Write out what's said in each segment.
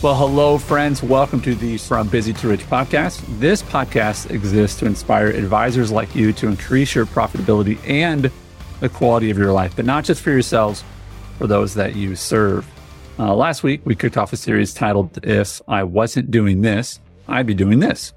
Well, hello, friends. Welcome to the From Busy to Rich podcast. This podcast exists to inspire advisors like you to increase your profitability and the quality of your life, but not just for yourselves, for those that you serve. Uh, last week, we kicked off a series titled If I Wasn't Doing This, I'd Be Doing This.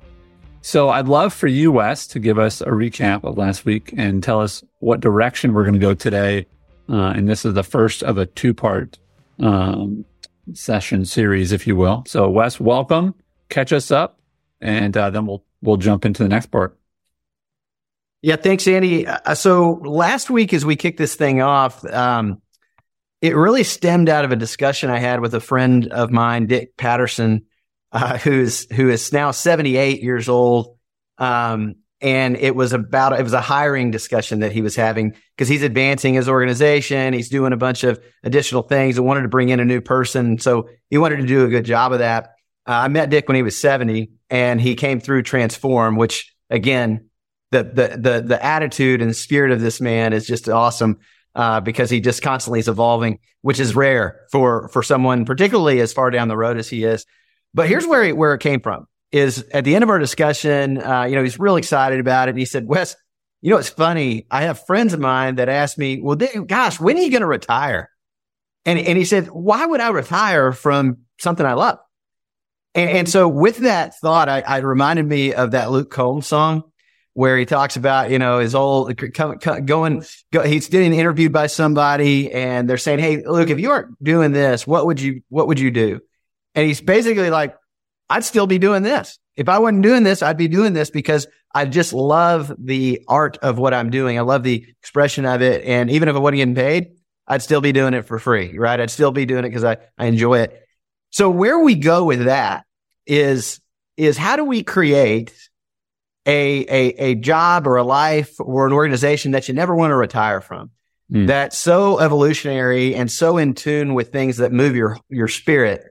So I'd love for you, Wes, to give us a recap of last week and tell us what direction we're going to go today. Uh, and this is the first of a two part um, session series, if you will. So, Wes, welcome. Catch us up, and uh, then we'll we'll jump into the next part. Yeah, thanks, Andy. Uh, so last week, as we kicked this thing off, um, it really stemmed out of a discussion I had with a friend of mine, Dick Patterson, uh, who's who is now seventy eight years old. Um, and it was about it was a hiring discussion that he was having because he's advancing his organization. He's doing a bunch of additional things and wanted to bring in a new person. So he wanted to do a good job of that. Uh, i met dick when he was 70 and he came through transform which again the the the, the attitude and spirit of this man is just awesome uh, because he just constantly is evolving which is rare for for someone particularly as far down the road as he is. But here's where he, where it came from is at the end of our discussion, uh, you know, he's real excited about it. And he said, Wes, you know, it's funny. I have friends of mine that ask me, well, they, gosh, when are you going to retire? And, and he said, why would I retire from something I love? And, and so with that thought, I, I reminded me of that Luke Combs song where he talks about, you know, his old going, go, he's getting interviewed by somebody and they're saying, Hey, Luke, if you aren't doing this, what would you, what would you do? And he's basically like, I'd still be doing this. If I wasn't doing this, I'd be doing this because I just love the art of what I'm doing. I love the expression of it. And even if I wasn't getting paid, I'd still be doing it for free, right? I'd still be doing it because I, I enjoy it. So where we go with that is, is how do we create a, a, a job or a life or an organization that you never want to retire from? Mm. That's so evolutionary and so in tune with things that move your, your spirit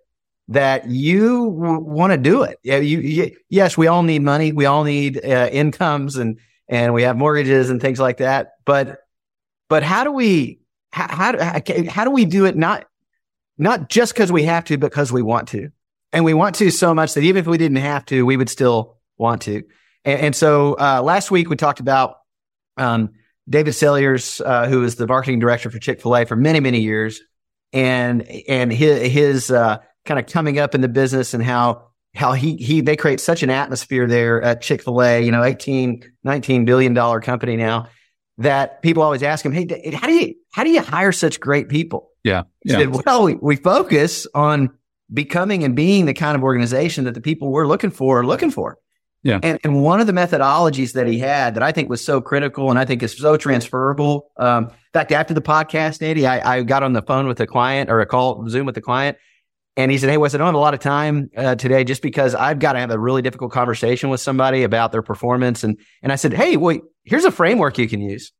that you w- want to do it. Yeah, you, you, yes, we all need money. We all need uh, incomes and, and we have mortgages and things like that. But, but how do we, how, how, how do we do it? Not, not just because we have to, but because we want to. And we want to so much that even if we didn't have to, we would still want to. And, and so, uh, last week we talked about, um, David Salyers, uh, who was the marketing director for Chick-fil-A for many, many years. And, and his, his, uh, kind of coming up in the business and how how he he they create such an atmosphere there at Chick-fil-A, you know, 18, 19 billion dollar company now that people always ask him, Hey, how do you how do you hire such great people? Yeah. He yeah. said, Well, we, we focus on becoming and being the kind of organization that the people we're looking for are looking for. Yeah. And, and one of the methodologies that he had that I think was so critical and I think is so transferable. Um, in fact, after the podcast, Andy, I, I got on the phone with a client or a call Zoom with a client and he said, Hey, Wes, I don't have a lot of time uh, today just because I've got to have a really difficult conversation with somebody about their performance. And, and I said, Hey, wait, here's a framework you can use.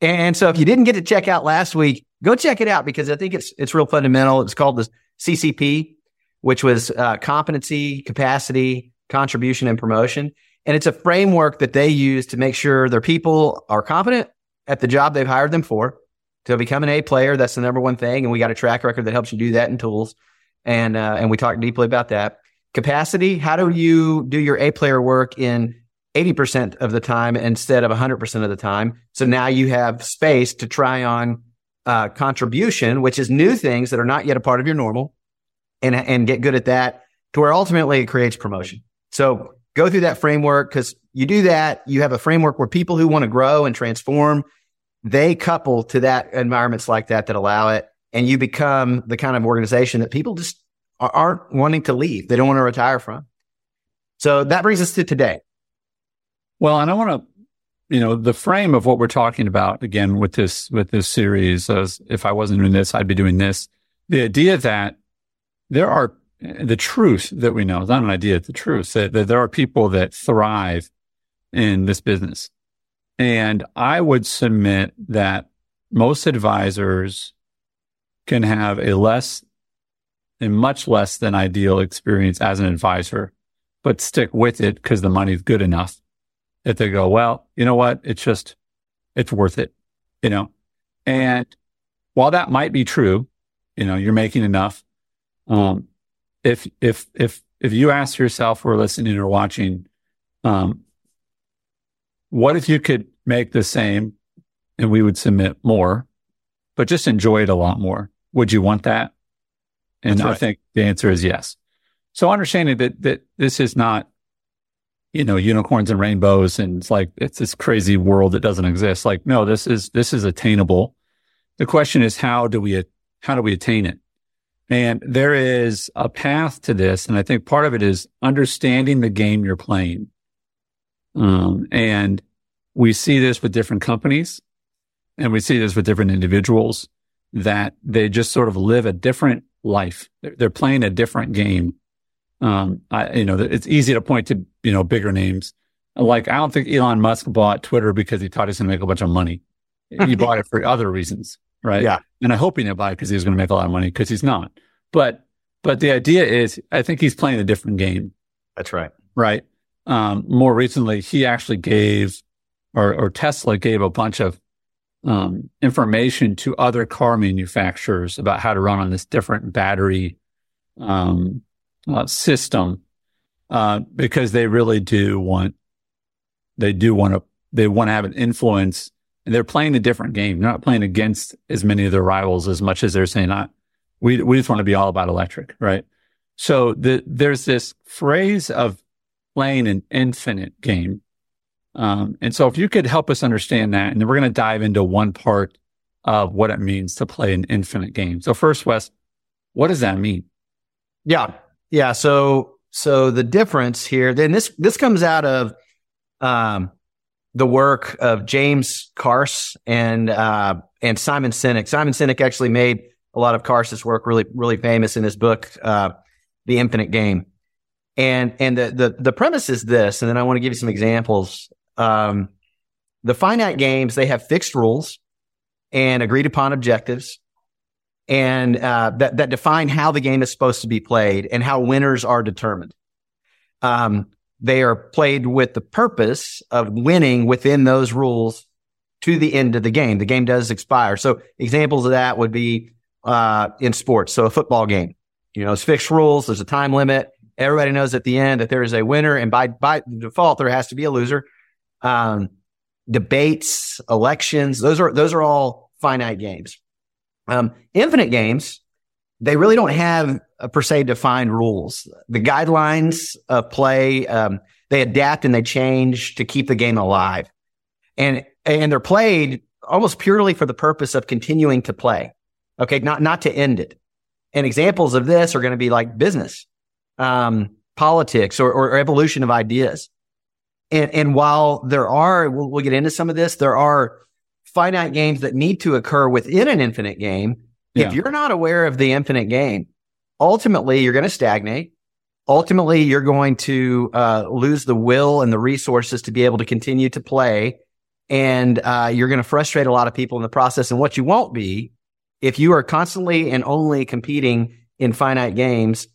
And so if you didn't get to check out last week, go check it out because I think it's, it's real fundamental. It's called the CCP, which was uh, competency, capacity, contribution, and promotion. And it's a framework that they use to make sure their people are competent at the job they've hired them for to become an A player. That's the number one thing. And we got a track record that helps you do that in tools and uh, and we talked deeply about that. Capacity: How do you do your A player work in 80% of the time instead of 100% of the time? So now you have space to try on uh, contribution, which is new things that are not yet a part of your normal, and and get good at that to where ultimately it creates promotion. So go through that framework because you do that, you have a framework where people who want to grow and transform, they couple to that environments like that that allow it and you become the kind of organization that people just aren't wanting to leave. They don't want to retire from. So that brings us to today. Well, and I want to, you know, the frame of what we're talking about again with this, with this series as if I wasn't doing this, I'd be doing this. The idea that there are the truth that we know, is not an idea, it's the truth that, that there are people that thrive in this business. And I would submit that most advisors can have a less, a much less than ideal experience as an advisor, but stick with it because the money's good enough that they go, well, you know what? It's just, it's worth it, you know? And while that might be true, you know, you're making enough. Um, if if if if you ask yourself or listening or watching, um, what if you could make the same and we would submit more, but just enjoy it a lot more? Would you want that? And right. I think the answer is yes. So understanding that that this is not, you know, unicorns and rainbows and it's like it's this crazy world that doesn't exist. Like, no, this is this is attainable. The question is how do we how do we attain it? And there is a path to this. And I think part of it is understanding the game you're playing. Um, and we see this with different companies and we see this with different individuals that they just sort of live a different life. They're, they're playing a different game. Um, I, you know, it's easy to point to, you know, bigger names. Like, I don't think Elon Musk bought Twitter because he thought he's going to make a bunch of money. he bought it for other reasons, right? Yeah. And I hope he didn't buy it because he was going to make a lot of money because he's not. But, but the idea is, I think he's playing a different game. That's right. Right. Um, more recently, he actually gave, or, or Tesla gave a bunch of um, information to other car manufacturers about how to run on this different battery um, uh, system uh, because they really do want they do want to they want to have an influence and they're playing a different game. They're not playing against as many of their rivals as much as they're saying, "I we we just want to be all about electric," right? So the, there's this phrase of playing an infinite game um, and so if you could help us understand that, and then we're going to dive into one part of what it means to play an infinite game. So first, Wes, what does that mean? Yeah. Yeah. So, so the difference here, then this, this comes out of, um, the work of James Carse and, uh, and Simon Sinek. Simon Sinek actually made a lot of Carse's work really, really famous in his book, uh, The Infinite Game. And, and the, the, the premise is this, and then I want to give you some examples um, the finite games, they have fixed rules and agreed upon objectives and uh, that, that define how the game is supposed to be played and how winners are determined. Um, they are played with the purpose of winning within those rules to the end of the game. The game does expire. So examples of that would be uh, in sports. So a football game, you know, it's fixed rules. There's a time limit. Everybody knows at the end that there is a winner, and by by default there has to be a loser um, debates, elections. Those are those are all finite games. Um, infinite games, they really don't have per se defined rules. The guidelines of play, um, they adapt and they change to keep the game alive, and and they're played almost purely for the purpose of continuing to play. Okay, not not to end it. And examples of this are going to be like business, um, politics, or, or evolution of ideas. And, and while there are, we'll, we'll get into some of this, there are finite games that need to occur within an infinite game. Yeah. If you're not aware of the infinite game, ultimately you're going to stagnate. Ultimately, you're going to uh, lose the will and the resources to be able to continue to play. And uh, you're going to frustrate a lot of people in the process. And what you won't be, if you are constantly and only competing in finite games,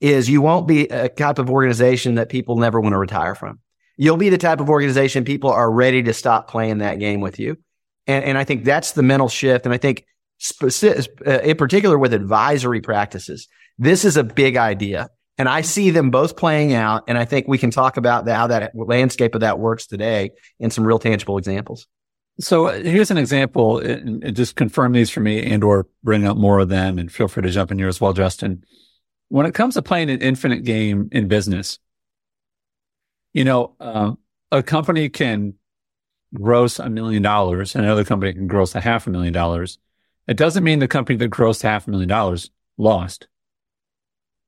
is you won't be a type of organization that people never want to retire from you'll be the type of organization people are ready to stop playing that game with you. And, and I think that's the mental shift. And I think specific, uh, in particular with advisory practices, this is a big idea. And I see them both playing out. And I think we can talk about the, how that landscape of that works today in some real tangible examples. So uh, here's an example and, and just confirm these for me and or bring up more of them and feel free to jump in here as well, Justin. When it comes to playing an infinite game in business, you know, uh, a company can gross a million dollars and another company can gross a half a million dollars. It doesn't mean the company that grossed half a million dollars lost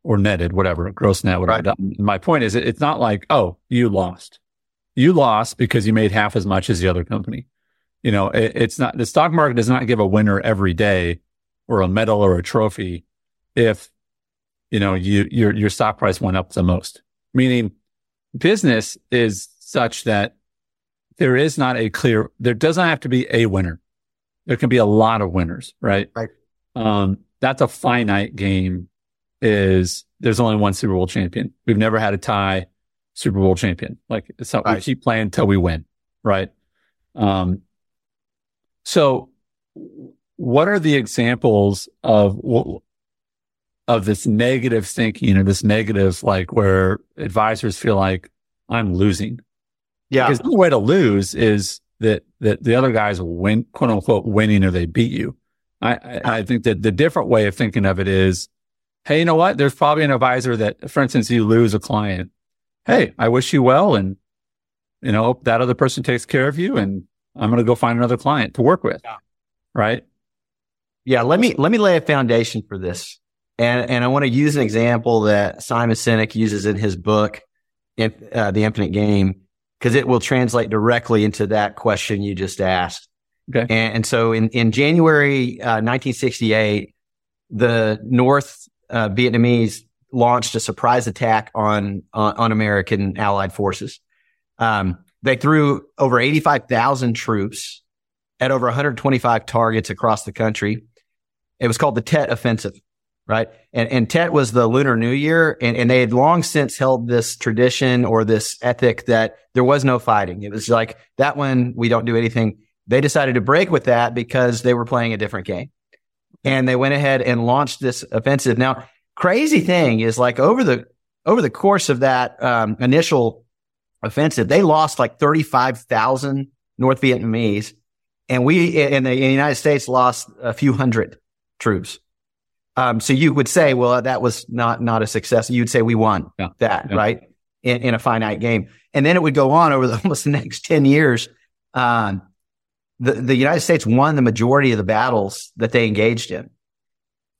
or netted, whatever, gross net, whatever. Right. My point is, it's not like, oh, you lost. You lost because you made half as much as the other company. You know, it, it's not, the stock market does not give a winner every day or a medal or a trophy if, you know, you, your, your stock price went up the most, meaning business is such that there is not a clear, there doesn't have to be a winner. There can be a lot of winners, right? Right. Um, that's a finite game is there's only one Super Bowl champion. We've never had a tie Super Bowl champion. Like so right. we keep playing until we win, right? Um, so what are the examples of of this negative thinking or this negative, like where advisors feel like I'm losing. Yeah. Because the only way to lose is that, that the other guys win, quote unquote, winning or they beat you. I, I, I think that the different way of thinking of it is, Hey, you know what? There's probably an advisor that, for instance, you lose a client. Hey, I wish you well. And, you know, that other person takes care of you and I'm going to go find another client to work with. Yeah. Right. Yeah. Let me, let me lay a foundation for this. And, and I want to use an example that Simon Sinek uses in his book, uh, The Infinite Game, because it will translate directly into that question you just asked. Okay. And, and so in, in January uh, 1968, the North uh, Vietnamese launched a surprise attack on, on, on American allied forces. Um, they threw over 85,000 troops at over 125 targets across the country. It was called the Tet Offensive, right? And, and Tet was the Lunar New Year, and, and they had long since held this tradition or this ethic that there was no fighting. It was like that one, we don't do anything. They decided to break with that because they were playing a different game. And they went ahead and launched this offensive. Now, crazy thing is like over the over the course of that um, initial offensive, they lost like 35,000 North Vietnamese. And we in the, in the, United States lost a few hundred troops. Um, so you would say, well, that was not, not a success. You'd say we won yeah. that, yeah. right? In, in, a finite game. And then it would go on over the, almost the next 10 years. Um, the, the United States won the majority of the battles that they engaged in.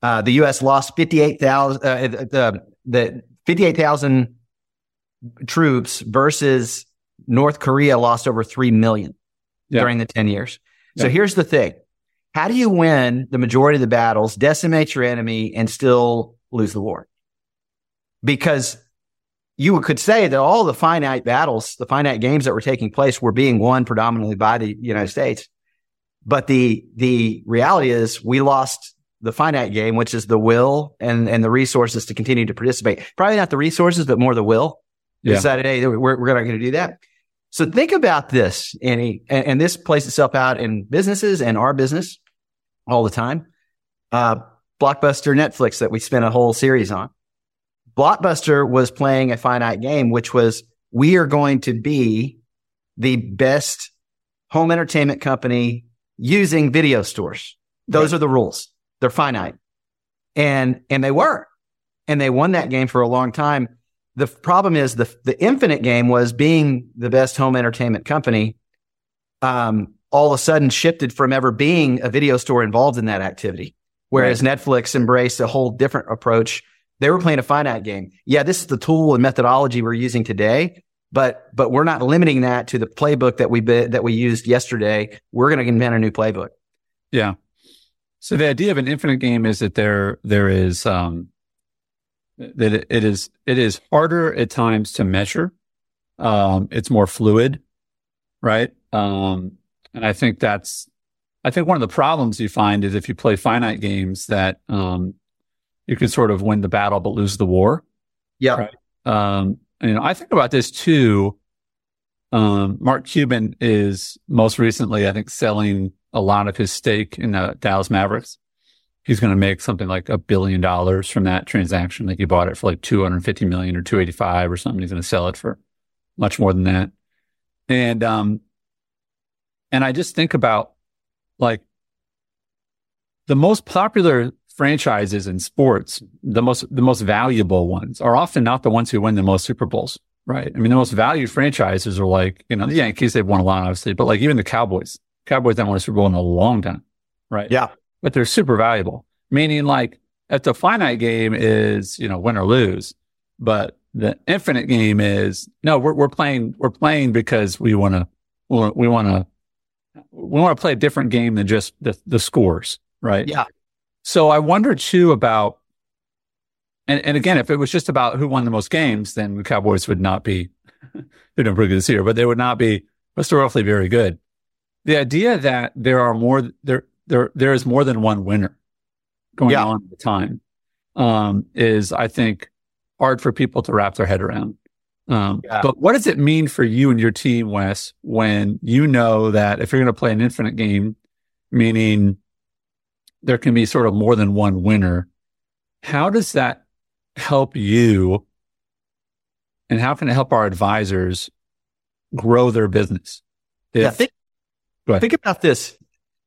Uh, the U.S. lost 58,000, uh, the, the 58,000 troops versus North Korea lost over 3 million yeah. during the 10 years. So here's the thing. How do you win the majority of the battles, decimate your enemy and still lose the war? Because you could say that all the finite battles, the finite games that were taking place were being won predominantly by the United States. But the, the reality is we lost the finite game, which is the will and, and the resources to continue to participate. Probably not the resources, but more the will. Yeah. Decided, hey, we're, we're not going to do that. So think about this, Andy, and, and, this plays itself out in businesses and our business all the time. Uh, Blockbuster Netflix that we spent a whole series on. Blockbuster was playing a finite game, which was we are going to be the best home entertainment company using video stores. Those right. are the rules. They're finite. And, and they were. And they won that game for a long time. The problem is the, the infinite game was being the best home entertainment company. Um, all of a sudden shifted from ever being a video store involved in that activity. Whereas right. Netflix embraced a whole different approach. They were playing a finite game. Yeah, this is the tool and methodology we're using today, but but we're not limiting that to the playbook that we that we used yesterday. We're going to invent a new playbook. Yeah. So the idea of an infinite game is that there there is um, that it, it is it is harder at times to measure. Um, it's more fluid, right? Um, and I think that's, I think one of the problems you find is if you play finite games that, um, you can sort of win the battle but lose the war. Yeah. Right? Um, you know, I think about this too. Um, Mark Cuban is most recently, I think, selling a lot of his stake in the Dallas Mavericks. He's going to make something like a billion dollars from that transaction. Like he bought it for like 250 million or 285 or something. He's going to sell it for much more than that. And, um, and I just think about like the most popular franchises in sports, the most, the most valuable ones are often not the ones who win the most Super Bowls, right? I mean, the most valued franchises are like, you know, the Yankees, they've won a lot, obviously, but like even the Cowboys, Cowboys haven't won a Super Bowl in a long time, right? Yeah. But they're super valuable, meaning like at the finite game is, you know, win or lose, but the infinite game is no, we're, we're playing, we're playing because we want to, we want to we want to play a different game than just the, the scores, right? Yeah. So I wonder too about, and, and again, if it was just about who won the most games, then the Cowboys would not be, they're doing pretty good this year, but they would not be historically very good. The idea that there are more, there, there, there is more than one winner going yeah. on at the time, um, is I think hard for people to wrap their head around. Um, yeah. But what does it mean for you and your team, Wes, when you know that if you're going to play an infinite game, meaning there can be sort of more than one winner, how does that help you and how can it help our advisors grow their business? If, yeah, think, think about this.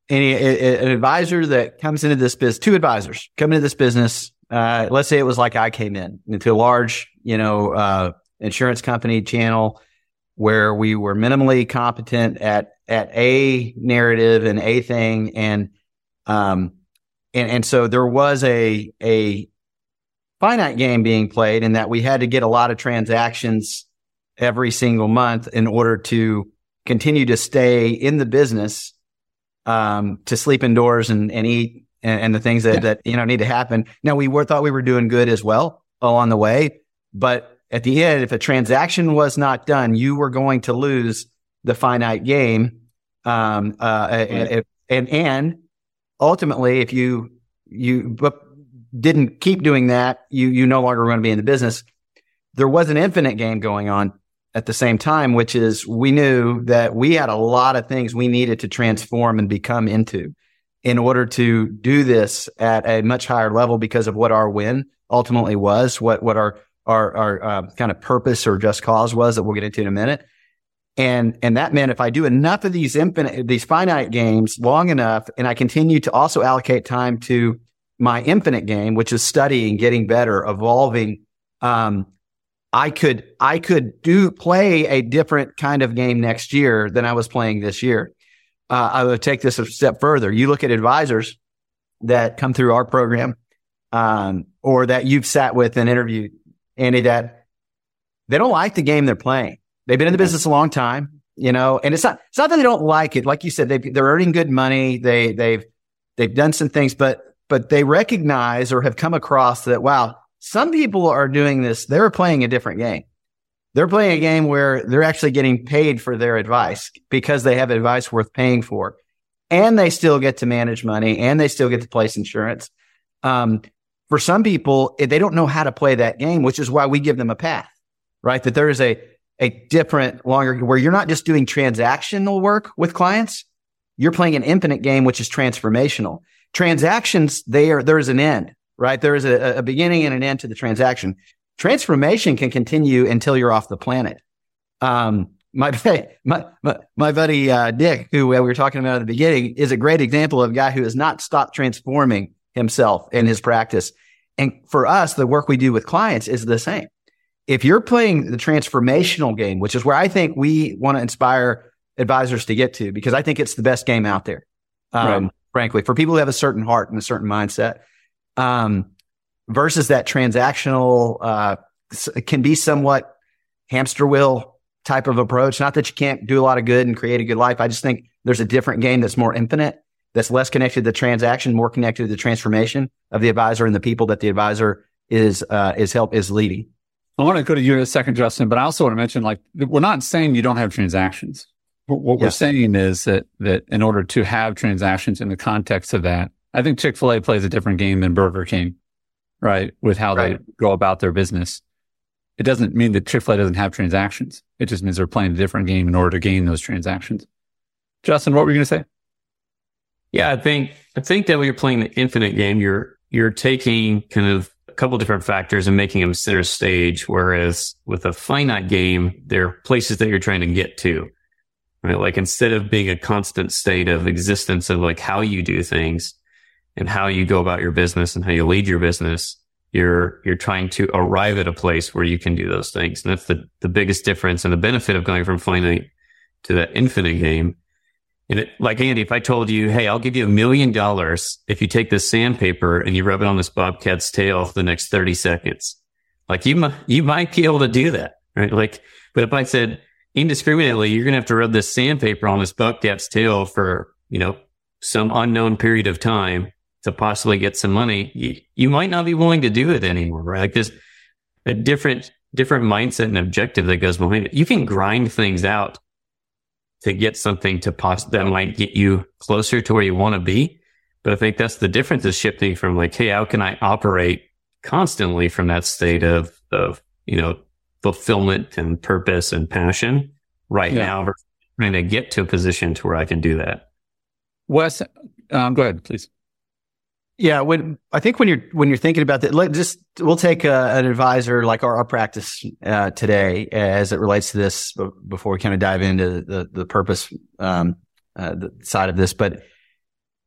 Any, an advisor that comes into this business, two advisors come into this business. Uh, let's say it was like I came in into a large, you know, uh, insurance company channel where we were minimally competent at at a narrative and a thing, and um, and and so there was a a finite game being played in that we had to get a lot of transactions every single month in order to continue to stay in the business um, to sleep indoors and, and eat and, and the things that, yeah. that you know need to happen. Now we were thought we were doing good as well along the way, but at the end, if a transaction was not done, you were going to lose the finite game. Um, uh, right. and, and ultimately, if you, you didn't keep doing that, you, you no longer were going to be in the business. There was an infinite game going on at the same time, which is we knew that we had a lot of things we needed to transform and become into in order to do this at a much higher level because of what our win ultimately was, what, what our, our, our uh, kind of purpose or just cause was that we'll get into in a minute. And, and that meant if I do enough of these infinite, these finite games long enough, and I continue to also allocate time to my infinite game, which is studying, getting better, evolving, um, I could, I could do play a different kind of game next year than I was playing this year. Uh, I would take this a step further. You look at advisors that come through our program, um, or that you've sat with and interviewed Andy, that they don't like the game they're playing. They've been in the business a long time, you know, and it's not, it's not that they don't like it. Like you said, they they're earning good money. They, they've, they've done some things, but, but they recognize or have come across that, wow, some people are doing this. They're playing a different game. They're playing a game where they're actually getting paid for their advice because they have advice worth paying for. And they still get to manage money and they still get to place insurance. Um, for some people, they don't know how to play that game, which is why we give them a path, right? That there is a, a different, longer, where you're not just doing transactional work with clients. You're playing an infinite game, which is transformational. Transactions, They are, there's an end, right? There is a, a beginning and an end to the transaction. Transformation can continue until you're off the planet. Um, my, my, my, my buddy, uh, Dick, who we were talking about at the beginning is a great example of a guy who has not stopped transforming himself in his practice. And for us, the work we do with clients is the same. If you're playing the transformational game, which is where I think we want to inspire advisors to get to, because I think it's the best game out there. Um, right. frankly, for people who have a certain heart and a certain mindset, um, versus that transactional, uh, can be somewhat hamster wheel type of approach. Not that you can't do a lot of good and create a good life. I just think there's a different game that's more infinite that's less connected to the transaction, more connected to the transformation of the advisor and the people that the advisor is uh, is help is leading. I want to go to you in a second, Justin, but I also want to mention like we're not saying you don't have transactions. What we're saying is that that in order to have transactions in the context of that, I think Chick Fil A plays a different game than Burger King, right? With how right. they go about their business. It doesn't mean that Chick Fil A doesn't have transactions. It just means they're playing a different game in order to gain those transactions. Justin, what were you going to say? Yeah, I think I think that when you're playing the infinite game, you're you're taking kind of a couple different factors and making them center stage. Whereas with a finite game, there are places that you're trying to get to. Right? Like instead of being a constant state of existence of like how you do things and how you go about your business and how you lead your business, you're you're trying to arrive at a place where you can do those things. And that's the, the biggest difference and the benefit of going from finite to that infinite game it, like Andy, if I told you, Hey, I'll give you a million dollars if you take this sandpaper and you rub it on this bobcat's tail for the next 30 seconds, like you you might be able to do that, right? Like, but if I said indiscriminately, you're going to have to rub this sandpaper on this bobcat's tail for, you know, some unknown period of time to possibly get some money, you, you might not be willing to do it anymore, right? Like there's a different, different mindset and objective that goes behind it. You can grind things out to get something to pos- that might get you closer to where you want to be. But I think that's the difference is shifting from like, Hey, how can I operate constantly from that state of, of, you know, fulfillment and purpose and passion right yeah. now versus trying to get to a position to where I can do that. Wes, um, go ahead, please. Yeah, when I think when you're when you're thinking about that, let just we'll take a, an advisor like our, our practice uh, today as it relates to this before we kind of dive into the the purpose um, uh, the side of this. But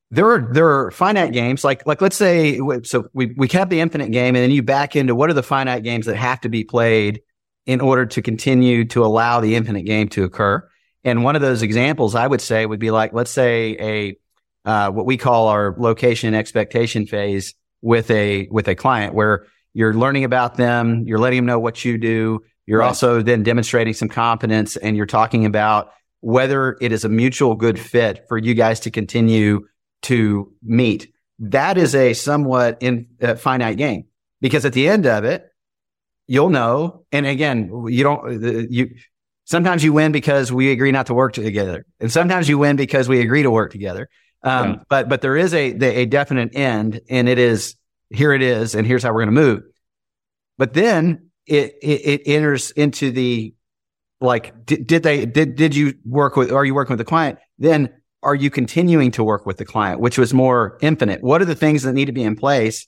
there are there are finite games like like let's say so we we have the infinite game and then you back into what are the finite games that have to be played in order to continue to allow the infinite game to occur. And one of those examples I would say would be like let's say a uh, what we call our location expectation phase with a with a client where you're learning about them, you're letting them know what you do, you're right. also then demonstrating some competence, and you're talking about whether it is a mutual good fit for you guys to continue to meet. That is a somewhat in, uh, finite game because at the end of it, you'll know. And again, you don't, you, sometimes you win because we agree not to work together. And sometimes you win because we agree to work together. Um, yeah. but, but there is a, a definite end and it is, here it is. And here's how we're going to move. But then it, it, it enters into the, like, did, did they, did, did you work with, are you working with the client? Then are you continuing to work with the client, which was more infinite? What are the things that need to be in place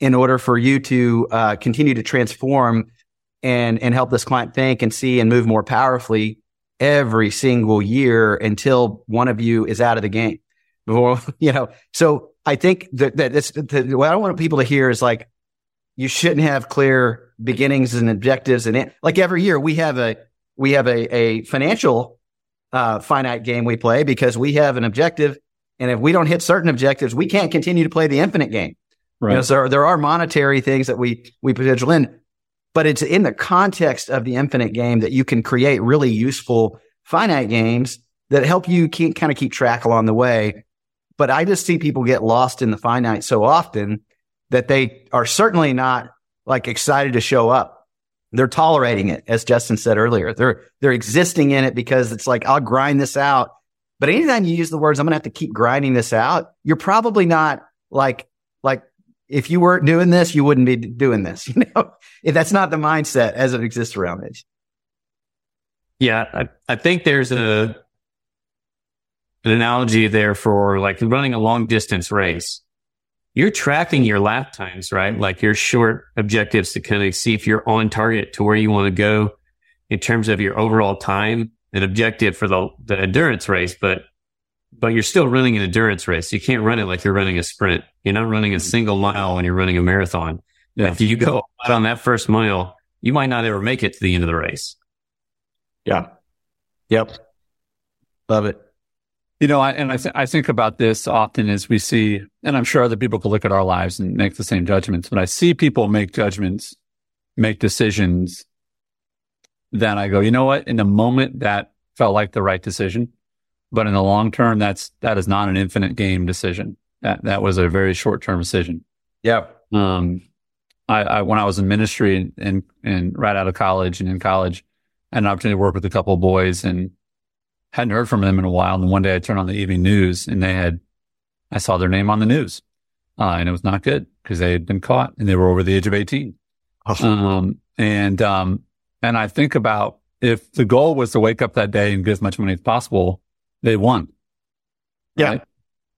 in order for you to uh, continue to transform and and help this client think and see and move more powerfully every single year until one of you is out of the game? Before you know, so I think that that this, the, what I want people to hear is like you shouldn't have clear beginnings and objectives and like every year we have a we have a, a financial uh, finite game we play because we have an objective. And if we don't hit certain objectives, we can't continue to play the infinite game. Right. You know, so there are monetary things that we, we potential in, but it's in the context of the infinite game that you can create really useful finite games that help you keep, kind of keep track along the way. But I just see people get lost in the finite so often that they are certainly not like excited to show up they're tolerating it, as Justin said earlier. They're they're existing in it because it's like I'll grind this out. But anytime you use the words, I'm gonna have to keep grinding this out, you're probably not like like if you weren't doing this, you wouldn't be doing this. You know, if that's not the mindset as it exists around it. Yeah, I, I think there's a an analogy there for like running a long distance race you're tracking your lap times, right? Like your short objectives to kind of see if you're on target to where you want to go in terms of your overall time and objective for the, the endurance race. But, but you're still running an endurance race. You can't run it like you're running a sprint. You're not running a mm-hmm. single mile when you're running a marathon. Yeah. If you go out on that first mile, you might not ever make it to the end of the race. Yeah. Yep. Love it. You know, I, and I, th- I think about this often as we see, and I'm sure other people could look at our lives and make the same judgments, but I see people make judgments, make decisions. Then I go, you know what? In the moment that felt like the right decision, but in the long term, that's, that is not an infinite game decision. That, that was a very short term decision. Yeah. Um, I, I, when I was in ministry and, and, and right out of college and in college, I had an opportunity to work with a couple of boys and hadn't heard from them in a while. And one day I turned on the evening news and they had, I saw their name on the news. Uh, and it was not good because they had been caught and they were over the age of 18. Oh. Um, and, um, and I think about if the goal was to wake up that day and get as much money as possible, they won. Yeah. Right?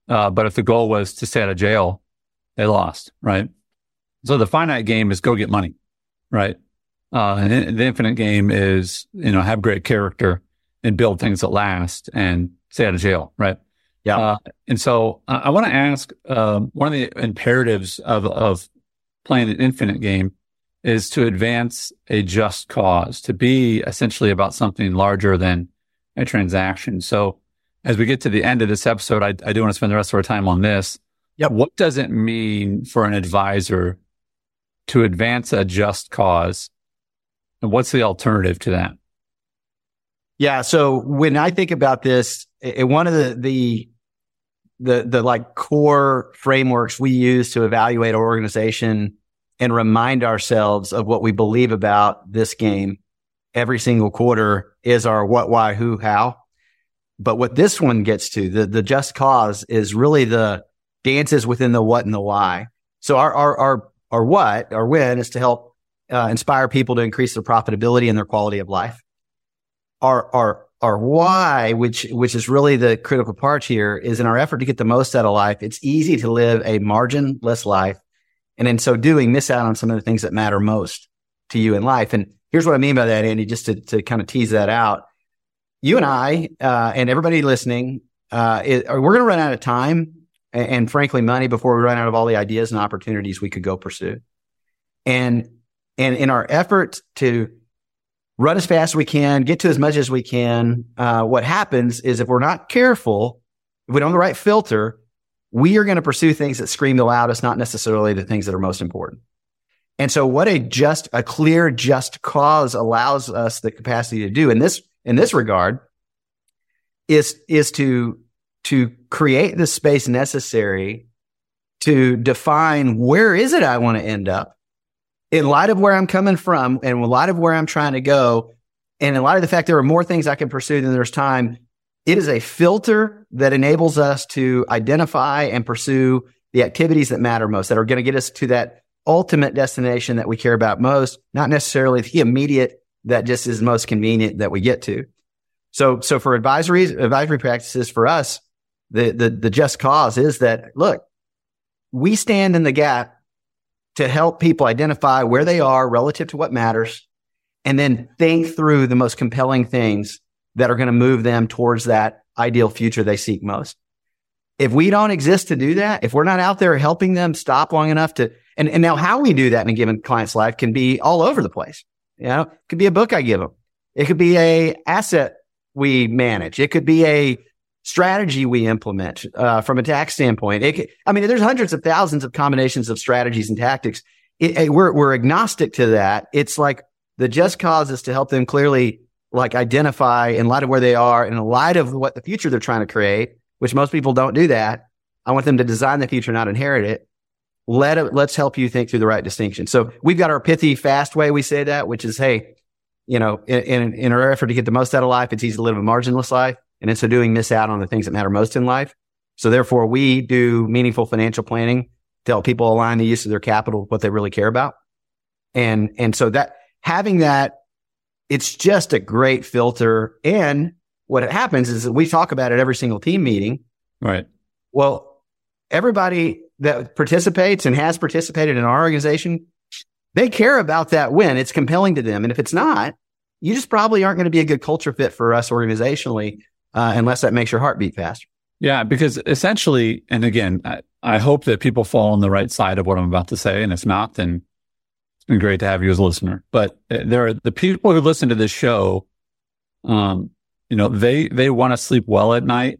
Uh, but if the goal was to stay out of jail, they lost. Right. So the finite game is go get money. Right. Uh, and the infinite game is, you know, have great character and build things that last and stay out of jail, right? Yeah. Uh, and so uh, I want to ask um, one of the imperatives of of playing an infinite game is to advance a just cause, to be essentially about something larger than a transaction. So as we get to the end of this episode, I, I do want to spend the rest of our time on this. Yep. What does it mean for an advisor to advance a just cause? And what's the alternative to that? Yeah. So when I think about this, it, one of the, the, the, the like core frameworks we use to evaluate our organization and remind ourselves of what we believe about this game every single quarter is our what, why, who, how. But what this one gets to, the, the just cause is really the dances within the what and the why. So our, our, our, our what, our win is to help uh, inspire people to increase their profitability and their quality of life our, our our why, which which is really the critical part here, is in our effort to get the most out of life. It's easy to live a marginless life, and in so doing, miss out on some of the things that matter most to you in life. And here's what I mean by that, Andy. Just to to kind of tease that out, you and I uh, and everybody listening, uh, we're going to run out of time and, and frankly money before we run out of all the ideas and opportunities we could go pursue. And and in our effort to run as fast as we can, get to as much as we can. Uh, what happens is if we're not careful, if we don't have the right filter, we are going to pursue things that scream the loudest, not necessarily the things that are most important. And so what a just, a clear, just cause allows us the capacity to do in this, in this regard is, is to, to create the space necessary to define where is it I want to end up in light of where I'm coming from and in light of where I'm trying to go, and in light of the fact there are more things I can pursue than there's time, it is a filter that enables us to identify and pursue the activities that matter most, that are going to get us to that ultimate destination that we care about most, not necessarily the immediate that just is most convenient that we get to. So, so for advisories, advisory practices for us, the, the, the just cause is that look, we stand in the gap to help people identify where they are relative to what matters and then think through the most compelling things that are going to move them towards that ideal future they seek most. If we don't exist to do that, if we're not out there helping them stop long enough to, and, and now how we do that in a given client's life can be all over the place. You know, it could be a book I give them. It could be a asset we manage. It could be a strategy we implement uh, from a tax standpoint. It, I mean, there's hundreds of thousands of combinations of strategies and tactics. It, it, we're we're agnostic to that. It's like the just cause is to help them clearly like identify in light of where they are and in light of what the future they're trying to create, which most people don't do that. I want them to design the future, not inherit it. Let it, let's help you think through the right distinction. So we've got our pithy, fast way we say that, which is, hey, you know, in, in, in our effort to get the most out of life, it's easy to live a marginless life and in so doing miss out on the things that matter most in life. So therefore we do meaningful financial planning to help people align the use of their capital with what they really care about. And, and so that having that, it's just a great filter. And what happens is that we talk about it every single team meeting. Right. Well, everybody that participates and has participated in our organization, they care about that win. It's compelling to them. And if it's not, you just probably aren't going to be a good culture fit for us organizationally uh, unless that makes your heart beat faster. Yeah, because essentially, and again, I, I, hope that people fall on the right side of what I'm about to say. And if not, then it's been great to have you as a listener. But uh, there are the people who listen to this show. Um, you know, they they want to sleep well at night,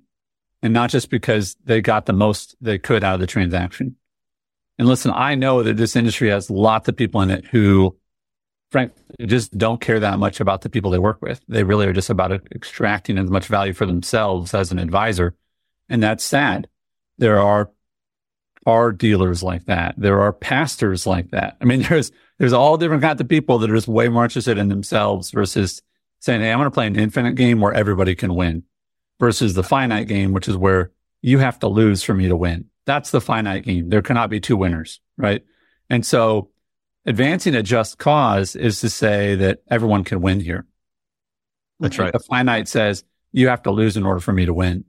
and not just because they got the most they could out of the transaction. And listen, I know that this industry has lots of people in it who frankly just don't care that much about the people they work with. They really are just about extracting as much value for themselves as an advisor. And that's sad. There are are dealers like that. There are pastors like that. I mean, there's, there's all different kinds of people that are just way more interested in themselves versus saying, Hey, I'm going to play an infinite game where everybody can win versus the finite game, which is where you have to lose for me to win. That's the finite game. There cannot be two winners. Right. And so advancing a just cause is to say that everyone can win here. That's right. The finite says you have to lose in order for me to win.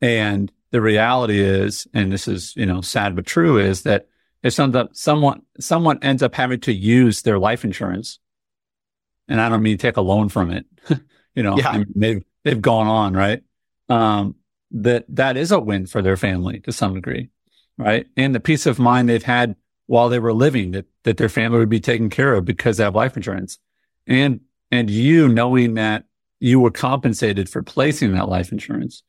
And the reality is, and this is, you know, sad but true is that if someone, someone, someone ends up having to use their life insurance, and I don't mean take a loan from it, you know, yeah. I mean, they've, they've gone on, right? Um, that, that is a win for their family to some degree, right? And the peace of mind they've had while they were living that, that their family would be taken care of because they have life insurance. And, and you knowing that you were compensated for placing that life insurance.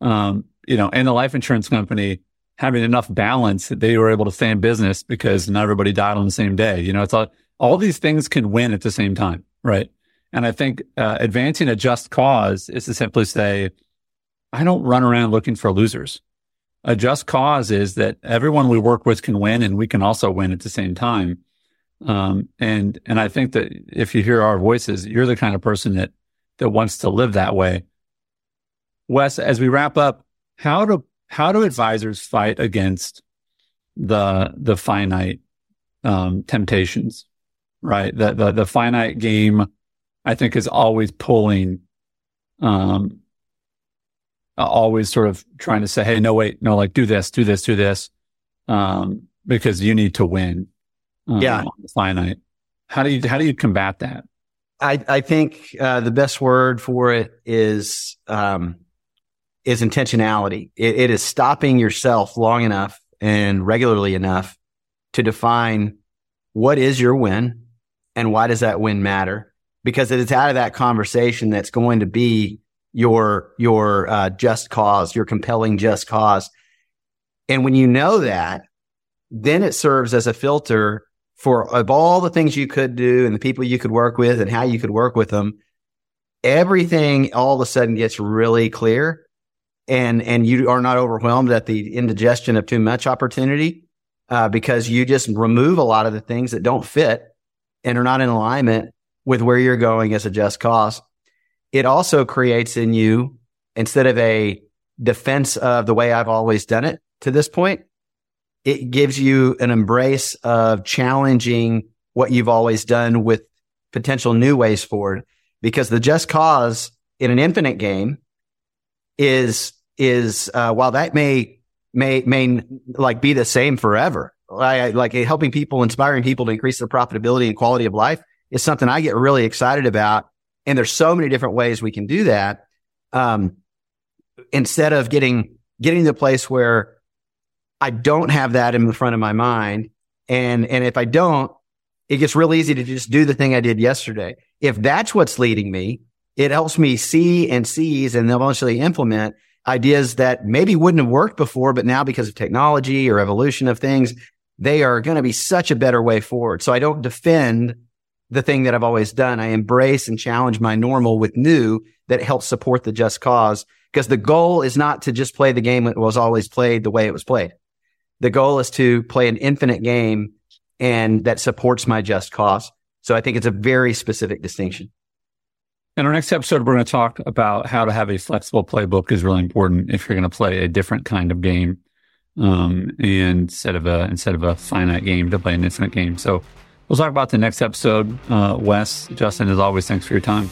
Um, you know, and the life insurance company having enough balance that they were able to stay in business because not everybody died on the same day. You know, it's all, all these things can win at the same time. Right. And I think, uh, advancing a just cause is to simply say, I don't run around looking for losers a just cause is that everyone we work with can win and we can also win at the same time. Um, and, and I think that if you hear our voices, you're the kind of person that, that wants to live that way. Wes, as we wrap up, how do, how do advisors fight against the, the finite, um, temptations, right? The, the, the finite game, I think is always pulling um, always sort of trying to say, Hey, no, wait, no, like do this, do this, do this. Um, because you need to win. Um, yeah. finite. How do you, how do you combat that? I, I think, uh, the best word for it is, um, is intentionality. It, it is stopping yourself long enough and regularly enough to define what is your win and why does that win matter? Because it is out of that conversation that's going to be your your uh, just cause, your compelling just cause. And when you know that, then it serves as a filter for of all the things you could do and the people you could work with and how you could work with them. Everything all of a sudden gets really clear and and you are not overwhelmed at the indigestion of too much opportunity uh, because you just remove a lot of the things that don't fit and are not in alignment with where you're going as a just cause. It also creates in you, instead of a defense of the way I've always done it to this point, it gives you an embrace of challenging what you've always done with potential new ways forward. Because the just cause in an infinite game is, is, uh, while that may, may, may like be the same forever, I, like helping people, inspiring people to increase their profitability and quality of life is something I get really excited about. And there's so many different ways we can do that. Um, instead of getting, getting to the place where I don't have that in the front of my mind. And, and if I don't, it gets real easy to just do the thing I did yesterday. If that's what's leading me, it helps me see and seize and eventually implement ideas that maybe wouldn't have worked before, but now because of technology or evolution of things, they are going to be such a better way forward. So I don't defend the thing that I've always done. I embrace and challenge my normal with new that helps support the just cause because the goal is not to just play the game that was always played the way it was played. The goal is to play an infinite game and that supports my just cause. So I think it's a very specific distinction. In our next episode, we're going to talk about how to have a flexible playbook is really important if you're going to play a different kind of game um, instead of a instead of a finite game to play an infinite game. So we'll talk about the next episode. Uh, Wes, Justin, as always, thanks for your time.